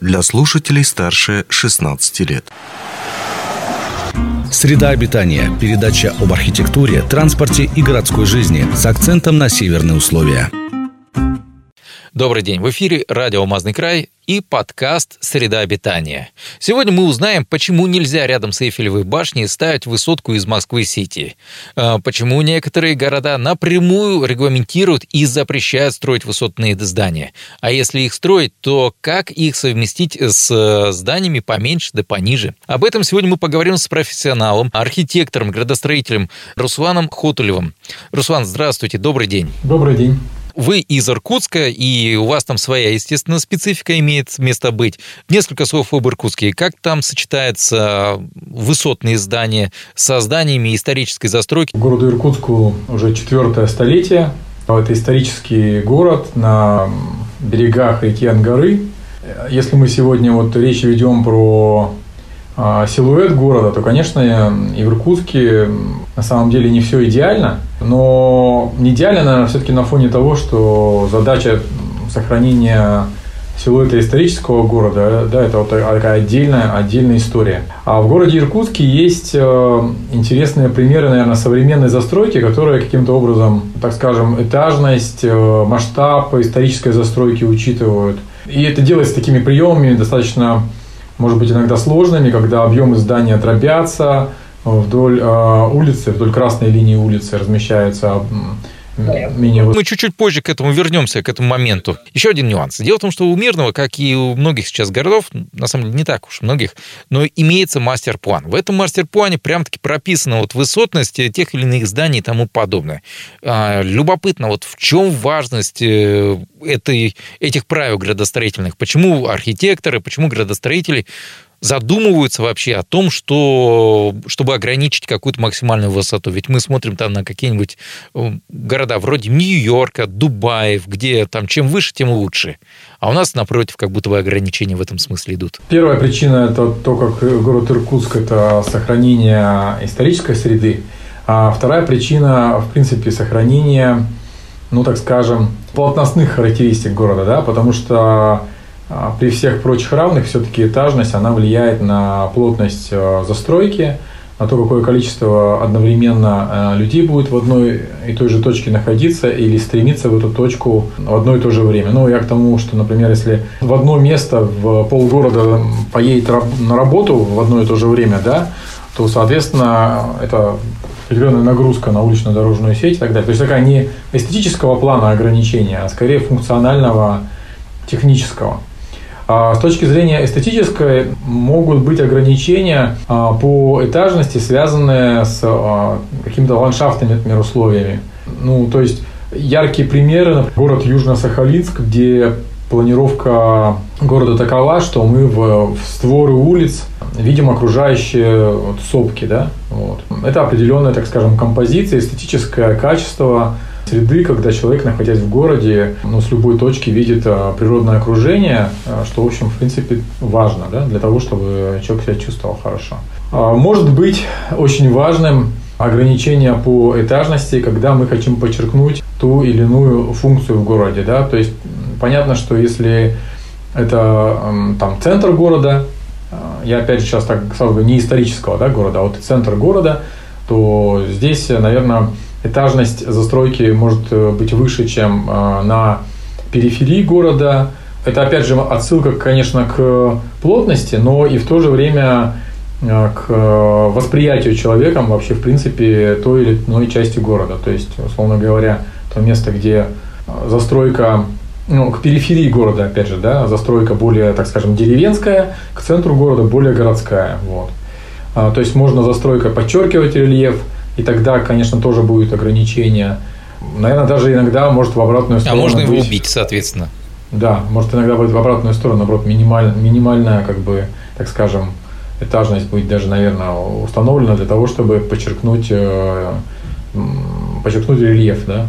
для слушателей старше 16 лет. Среда обитания. Передача об архитектуре, транспорте и городской жизни с акцентом на северные условия. Добрый день. В эфире радио «Алмазный край» и подкаст «Среда обитания». Сегодня мы узнаем, почему нельзя рядом с Эйфелевой башней ставить высотку из Москвы-Сити. А, почему некоторые города напрямую регламентируют и запрещают строить высотные здания. А если их строить, то как их совместить с э, зданиями поменьше да пониже? Об этом сегодня мы поговорим с профессионалом, архитектором, градостроителем Русланом Хотулевым. Руслан, здравствуйте, добрый день. Добрый день. Вы из Иркутска, и у вас там своя, естественно, специфика имеет место быть. Несколько слов об Иркутске. Как там сочетаются высотные здания со зданиями исторической застройки? Городу Иркутску уже четвертое столетие. Это исторический город на берегах реки Ангары. Если мы сегодня вот речь ведем про силуэт города, то, конечно, и в Иркутске на самом деле не все идеально, но не идеально, наверное, все-таки на фоне того, что задача сохранения силуэта исторического города, да, это вот такая отдельная, отдельная история. А в городе Иркутске есть э, интересные примеры, наверное, современной застройки, которые каким-то образом, так скажем, этажность, э, масштаб исторической застройки учитывают. И это делается такими приемами достаточно может быть иногда сложными, когда объемы здания дробятся, вдоль э, улицы, вдоль красной линии улицы размещаются менее... Мы чуть-чуть позже к этому вернемся, к этому моменту. Еще один нюанс. Дело в том, что у Мирного, как и у многих сейчас городов, на самом деле не так уж многих, но имеется мастер-план. В этом мастер-плане прям-таки прописана вот высотность тех или иных зданий и тому подобное. А, любопытно, вот в чем важность э, этой, этих правил градостроительных? Почему архитекторы, почему градостроители задумываются вообще о том, что, чтобы ограничить какую-то максимальную высоту. Ведь мы смотрим там на какие-нибудь э, города вроде Нью-Йорка, Дубаев, где там чем выше, тем лучше. А у нас, напротив, как будто бы ограничения в этом смысле идут. Первая причина – это то, как город Иркутск – это сохранение исторической среды. А вторая причина, в принципе, сохранение, ну, так скажем, плотностных характеристик города, да, потому что при всех прочих равных все-таки этажность, она влияет на плотность э, застройки, на то, какое количество одновременно э, людей будет в одной и той же точке находиться или стремиться в эту точку в одно и то же время. Ну, я к тому, что, например, если в одно место в полгорода поедет на работу в одно и то же время, да, то, соответственно, это определенная нагрузка на улично-дорожную сеть и так далее. То есть такая не эстетического плана ограничения, а скорее функционального, технического. А с точки зрения эстетической могут быть ограничения а, по этажности, связанные с а, какими-то ландшафтными например, условиями. Ну, то есть яркие примеры, например, город Южно-Сахалинск, где планировка города такова, что мы в, в створы улиц видим окружающие вот, сопки, да, вот. Это определенная, так скажем, композиция, эстетическое качество среды, когда человек, находясь в городе, ну, с любой точки видит а, природное окружение, а, что, в общем, в принципе, важно да, для того, чтобы человек себя чувствовал хорошо. А, может быть очень важным ограничение по этажности, когда мы хотим подчеркнуть ту или иную функцию в городе. Да? То есть понятно, что если это там, центр города, я опять же сейчас так сразу не исторического да, города, а вот центр города, то здесь, наверное, этажность застройки может э, быть выше, чем э, на периферии города. Это, опять же, отсылка, конечно, к плотности, но и в то же время э, к восприятию человеком вообще, в принципе, той или иной части города. То есть, условно говоря, то место, где застройка ну, к периферии города, опять же, да, застройка более, так скажем, деревенская, к центру города более городская. Вот. А, то есть можно застройка подчеркивать рельеф, и тогда, конечно, тоже будет ограничение. Наверное, даже иногда может в обратную а сторону. А можно быть... его убить, соответственно. Да, может иногда будет в обратную сторону, наоборот, минималь, минимальная, как бы, так скажем, этажность будет даже, наверное, установлена для того, чтобы подчеркнуть, э, подчеркнуть рельеф, да.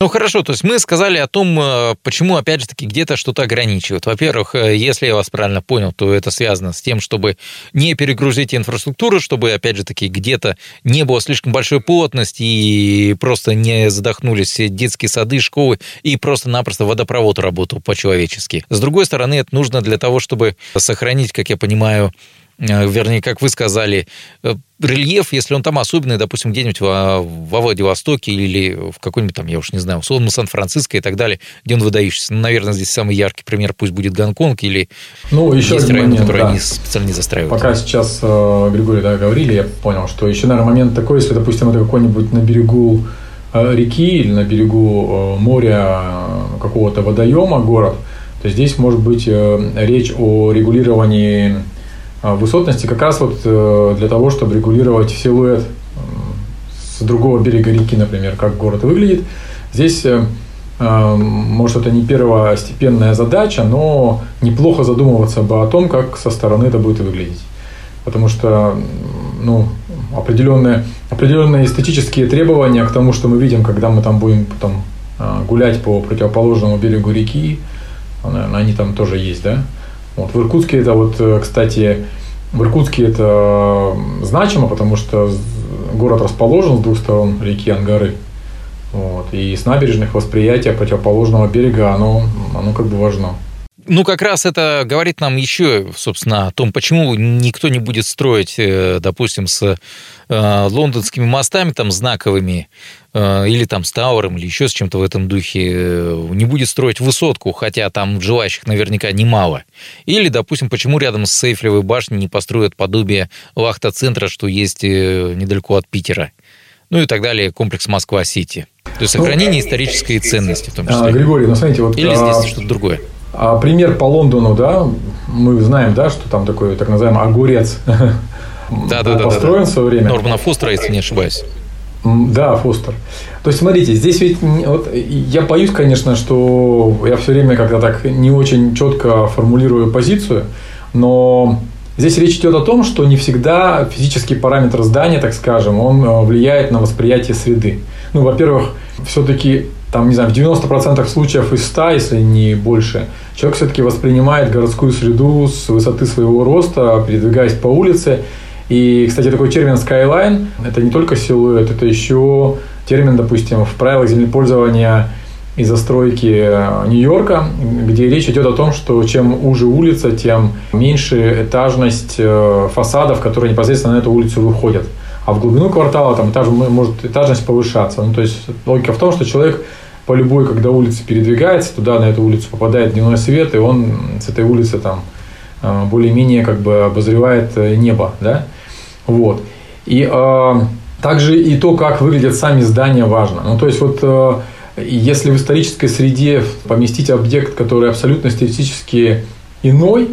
Ну хорошо, то есть мы сказали о том, э, почему, опять же таки, где-то что-то ограничивают. Во-первых, э, если я вас правильно понял, то это связано с тем, чтобы не перегрузить инфраструктуру, чтобы, опять же таки, где-то не было слишком большой плотности и просто не задохнулись детские сады, школы и просто-напросто водопровод работал по-человечески. С другой стороны, это нужно для того, чтобы сохранить, как я понимаю, э, вернее, как вы сказали, рельеф, если он там особенный, допустим, где-нибудь во, во Владивостоке или в какой-нибудь там, я уж не знаю, условно, Сан-Франциско и так далее, где он выдающийся. Ну, наверное, здесь самый яркий пример пусть будет Гонконг или ну, еще есть районы, момент, которые да. они специально не застраивают. Пока сейчас э, Григорий да, говорили, я понял, что еще, наверное, момент такой, если, допустим, это какой-нибудь на берегу э, реки или на берегу э, моря какого-то водоема город, то здесь может быть речь о регулировании высотности как раз вот э, для того, чтобы регулировать силуэт с другого берега реки, например, как город выглядит. Здесь, э, э, может, это не первостепенная задача, но неплохо задумываться бы о том, как со стороны это будет выглядеть. Потому что ну, определенные, определенные эстетические требования к тому, что мы видим, когда мы там будем потом гулять по противоположному берегу реки, они там тоже есть, да? Вот. В Иркутске это вот, э, кстати, в Иркутске это значимо, потому что город расположен с двух сторон реки Ангары. Вот. И с набережных восприятия противоположного берега оно, оно как бы важно. Ну, как раз это говорит нам еще, собственно, о том, почему никто не будет строить, э, допустим, с э, лондонскими мостами там знаковыми, э, или там с Тауэром, или еще с чем-то в этом духе, не будет строить высотку, хотя там желающих наверняка немало. Или, допустим, почему рядом с Сейфлевой башней не построят подобие вахта-центра, что есть недалеко от Питера. Ну и так далее, комплекс Москва-Сити. То есть сохранение ну, исторической ценности в том числе. А, Григорий, ну смотрите, вот... Или здесь а... что-то другое. А пример по Лондону, да, мы знаем, да, что там такой так называемый огурец да, да, построен да, в свое время. Нормана Фостера, если не ошибаюсь. Да, Фостер. То есть, смотрите, здесь ведь вот, я боюсь, конечно, что я все время как-то так не очень четко формулирую позицию, но здесь речь идет о том, что не всегда физический параметр здания, так скажем, он э, влияет на восприятие среды. Ну, во-первых, все-таки там, не знаю, в 90% случаев из 100, если не больше, человек все-таки воспринимает городскую среду с высоты своего роста, передвигаясь по улице. И, кстати, такой термин skyline – это не только силуэт, это еще термин, допустим, в правилах землепользования и застройки Нью-Йорка, где речь идет о том, что чем уже улица, тем меньше этажность э, фасадов, которые непосредственно на эту улицу выходят. А в глубину квартала там этаж, может этажность повышаться. Ну, то есть логика в том, что человек по любой, когда улица передвигается, туда на эту улицу попадает дневной свет, и он с этой улицы там э, более-менее как бы обозревает э, небо, да, вот. И э, также и то, как выглядят сами здания, важно. Ну, то есть вот э, если в исторической среде поместить объект, который абсолютно эстетически иной,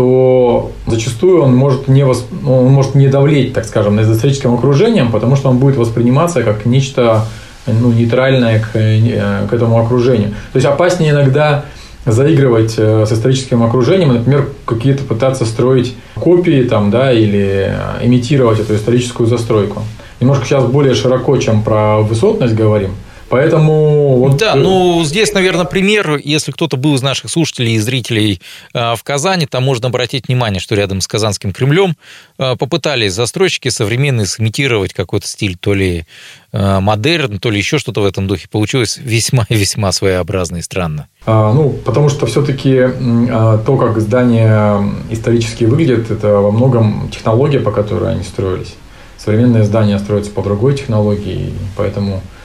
то зачастую он может не, восп... он может не давлеть, так скажем, над историческим окружением, потому что он будет восприниматься как нечто ну, нейтральное к, э, к этому окружению. То есть опаснее иногда заигрывать э, с историческим окружением, например, какие-то пытаться строить копии там, да, или э, имитировать эту историческую застройку. Немножко сейчас более широко, чем про высотность говорим – Поэтому вот... Да, ну здесь, наверное, пример, если кто-то был из наших слушателей и зрителей э, в Казани, там можно обратить внимание, что рядом с Казанским Кремлем э, попытались застройщики современные сымитировать какой-то стиль, то ли э, модерн, то ли еще что-то в этом духе. Получилось весьма и весьма своеобразно и странно. А, ну, потому что все-таки а, то, как здания исторически выглядят, это во многом технология, по которой они строились. Современные здания строятся по другой технологии, поэтому а,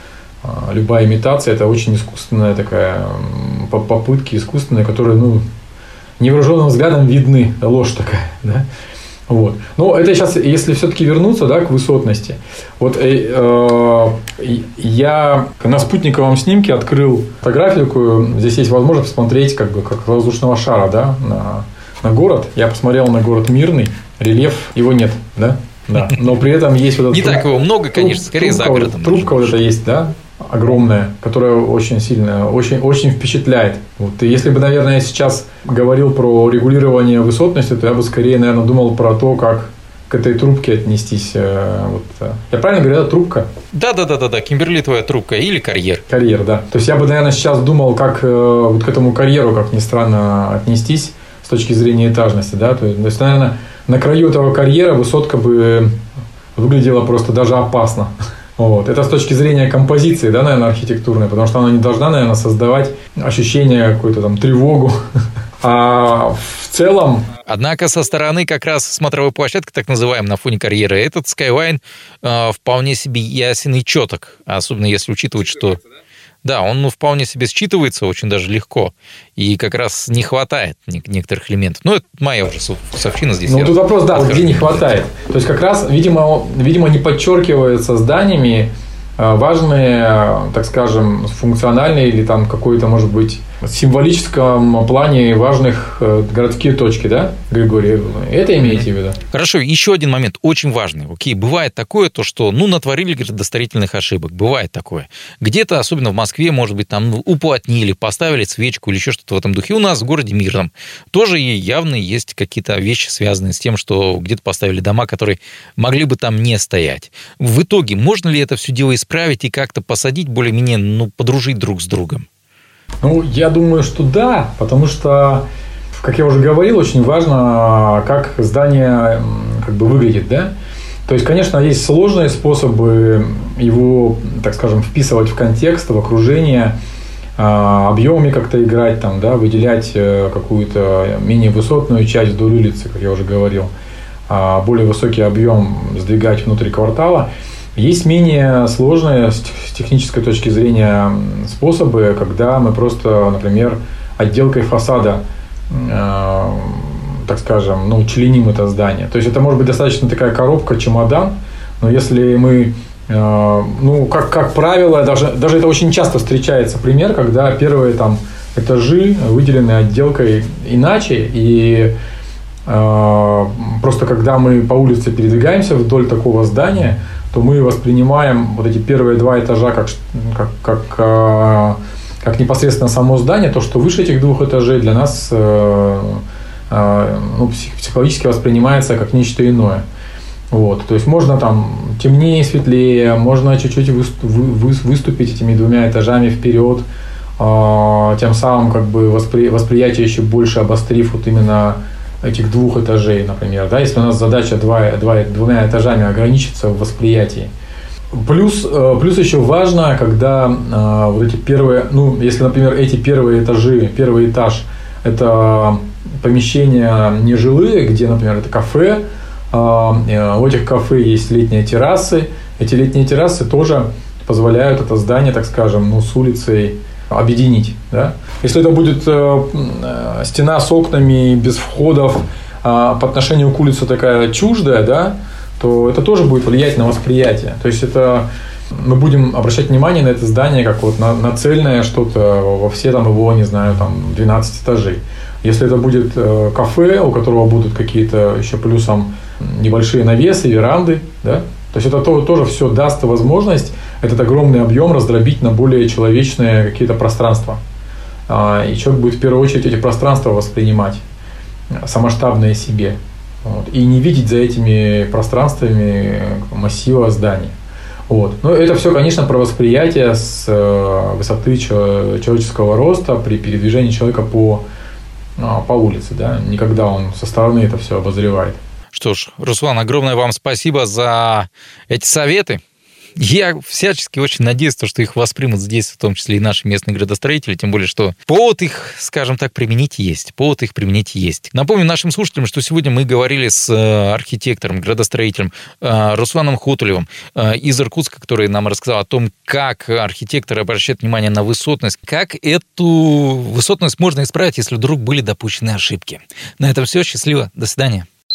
любая имитация это очень искусственная такая попытки искусственные, которые, ну, невооруженным взглядом видны, ложь такая, да. Вот. Но это сейчас, если все-таки вернуться да, к высотности. Вот э, э, я на спутниковом снимке открыл фотографию такую. Здесь есть возможность посмотреть, как бы как воздушного шара, да, на, на город. Я посмотрел на город мирный, рельеф его нет, да. Да. Но при этом есть вот этот... Не так его много, конечно, скорее за городом. Трубка вот эта есть, да, огромная, которая очень сильно, очень, очень впечатляет. Вот. И если бы, наверное, я сейчас говорил про регулирование высотности, то я бы скорее, наверное, думал про то, как к этой трубке отнестись. Э, вот. Э. Я правильно говорю, это трубка? Да, да, да, да, да. Кимберли твоя трубка или карьер. Карьер, да. То есть я бы, наверное, сейчас думал, как э, вот к этому карьеру, как ни странно, отнестись с точки зрения этажности, да. То есть, то есть наверное, на краю этого карьера высотка бы выглядела просто даже опасно. Вот. Это с точки зрения композиции, да, наверное, архитектурной, потому что она не должна, наверное, создавать ощущение какой-то там тревогу. А в целом... Однако со стороны как раз смотровой площадки, так называемой, на фоне карьеры, этот Skyline э, вполне себе ясен и четок, особенно если учитывать, что да, он ну, вполне себе считывается очень даже легко. И как раз не хватает некоторых элементов. Ну, это моя уже совщина здесь. Ну, тут вопрос, да, где не хватает. То есть, как раз, видимо, видимо, не подчеркивается зданиями э, важные, э, так скажем, функциональные или там какой-то, может быть, в символическом плане важных э, городские точки, да, Григорий? Это имеете в виду? Хорошо, еще один момент, очень важный. Окей, бывает такое, то, что, ну, натворили градостроительных ошибок, бывает такое. Где-то, особенно в Москве, может быть, там уплотнили, поставили свечку или еще что-то в этом духе. У нас в городе Мирном тоже явно есть какие-то вещи, связанные с тем, что где-то поставили дома, которые могли бы там не стоять. В итоге, можно ли это все дело исправить и как-то посадить более-менее, ну, подружить друг с другом? Ну, я думаю, что да, потому что, как я уже говорил, очень важно, как здание как бы выглядит, да. То есть, конечно, есть сложные способы его, так скажем, вписывать в контекст, в окружение, а, объемами как-то играть, там, да, выделять э, какую-то менее высотную часть вдоль улицы, как я уже говорил, а более высокий объем сдвигать внутрь квартала – есть менее сложные с технической точки зрения способы, когда мы просто, например, отделкой фасада, э, так скажем, ну, членим это здание. То есть это может быть достаточно такая коробка, чемодан, но если мы э, ну, как, как правило, даже, даже это очень часто встречается пример, когда первые там этажи выделены отделкой иначе, и э, просто когда мы по улице передвигаемся вдоль такого здания, то мы воспринимаем вот эти первые два этажа как, как, как, а, как непосредственно само здание, то, что выше этих двух этажей для нас э, э, ну, психологически воспринимается как нечто иное. Вот, то есть можно там темнее, светлее, можно чуть-чуть выступить этими двумя этажами вперед, а, тем самым как бы воспри, восприятие еще больше обострив вот именно этих двух этажей, например, да, если у нас задача два, два, двумя этажами ограничиться в восприятии. Плюс, э, плюс еще важно, когда э, вот эти первые, ну, если, например, эти первые этажи, первый этаж, это помещения нежилые, где, например, это кафе, э, у этих кафе есть летние террасы, эти летние террасы тоже позволяют это здание, так скажем, ну, с улицей объединить. Да? Если это будет э, э, стена с окнами без входов, а по отношению к улице такая чуждая, да, то это тоже будет влиять на восприятие. То есть это мы будем обращать внимание на это здание как вот на, на цельное что-то во все там его, не знаю, там 12 этажей. Если это будет э, кафе, у которого будут какие-то еще плюсом небольшие навесы, веранды, да, то есть это тоже все даст возможность этот огромный объем раздробить на более человечные какие-то пространства. А, и человек будет в первую очередь эти пространства воспринимать самоштабные себе. Вот, и не видеть за этими пространствами массива зданий. Вот. Но это все, конечно, про восприятие с э, высоты человеческого роста при передвижении человека по, а, по улице. Да? Никогда он со стороны это все обозревает. Что ж, Руслан, огромное вам спасибо за эти советы. Я всячески очень надеюсь, что их воспримут здесь, в том числе и наши местные градостроители, тем более, что повод их, скажем так, применить есть. Повод их применить есть. Напомню нашим слушателям, что сегодня мы говорили с э, архитектором, градостроителем э, Русланом Хотулевым э, из Иркутска, который нам рассказал о том, как архитекторы обращают внимание на высотность, как эту высотность можно исправить, если вдруг были допущены ошибки. На этом все. Счастливо. До свидания.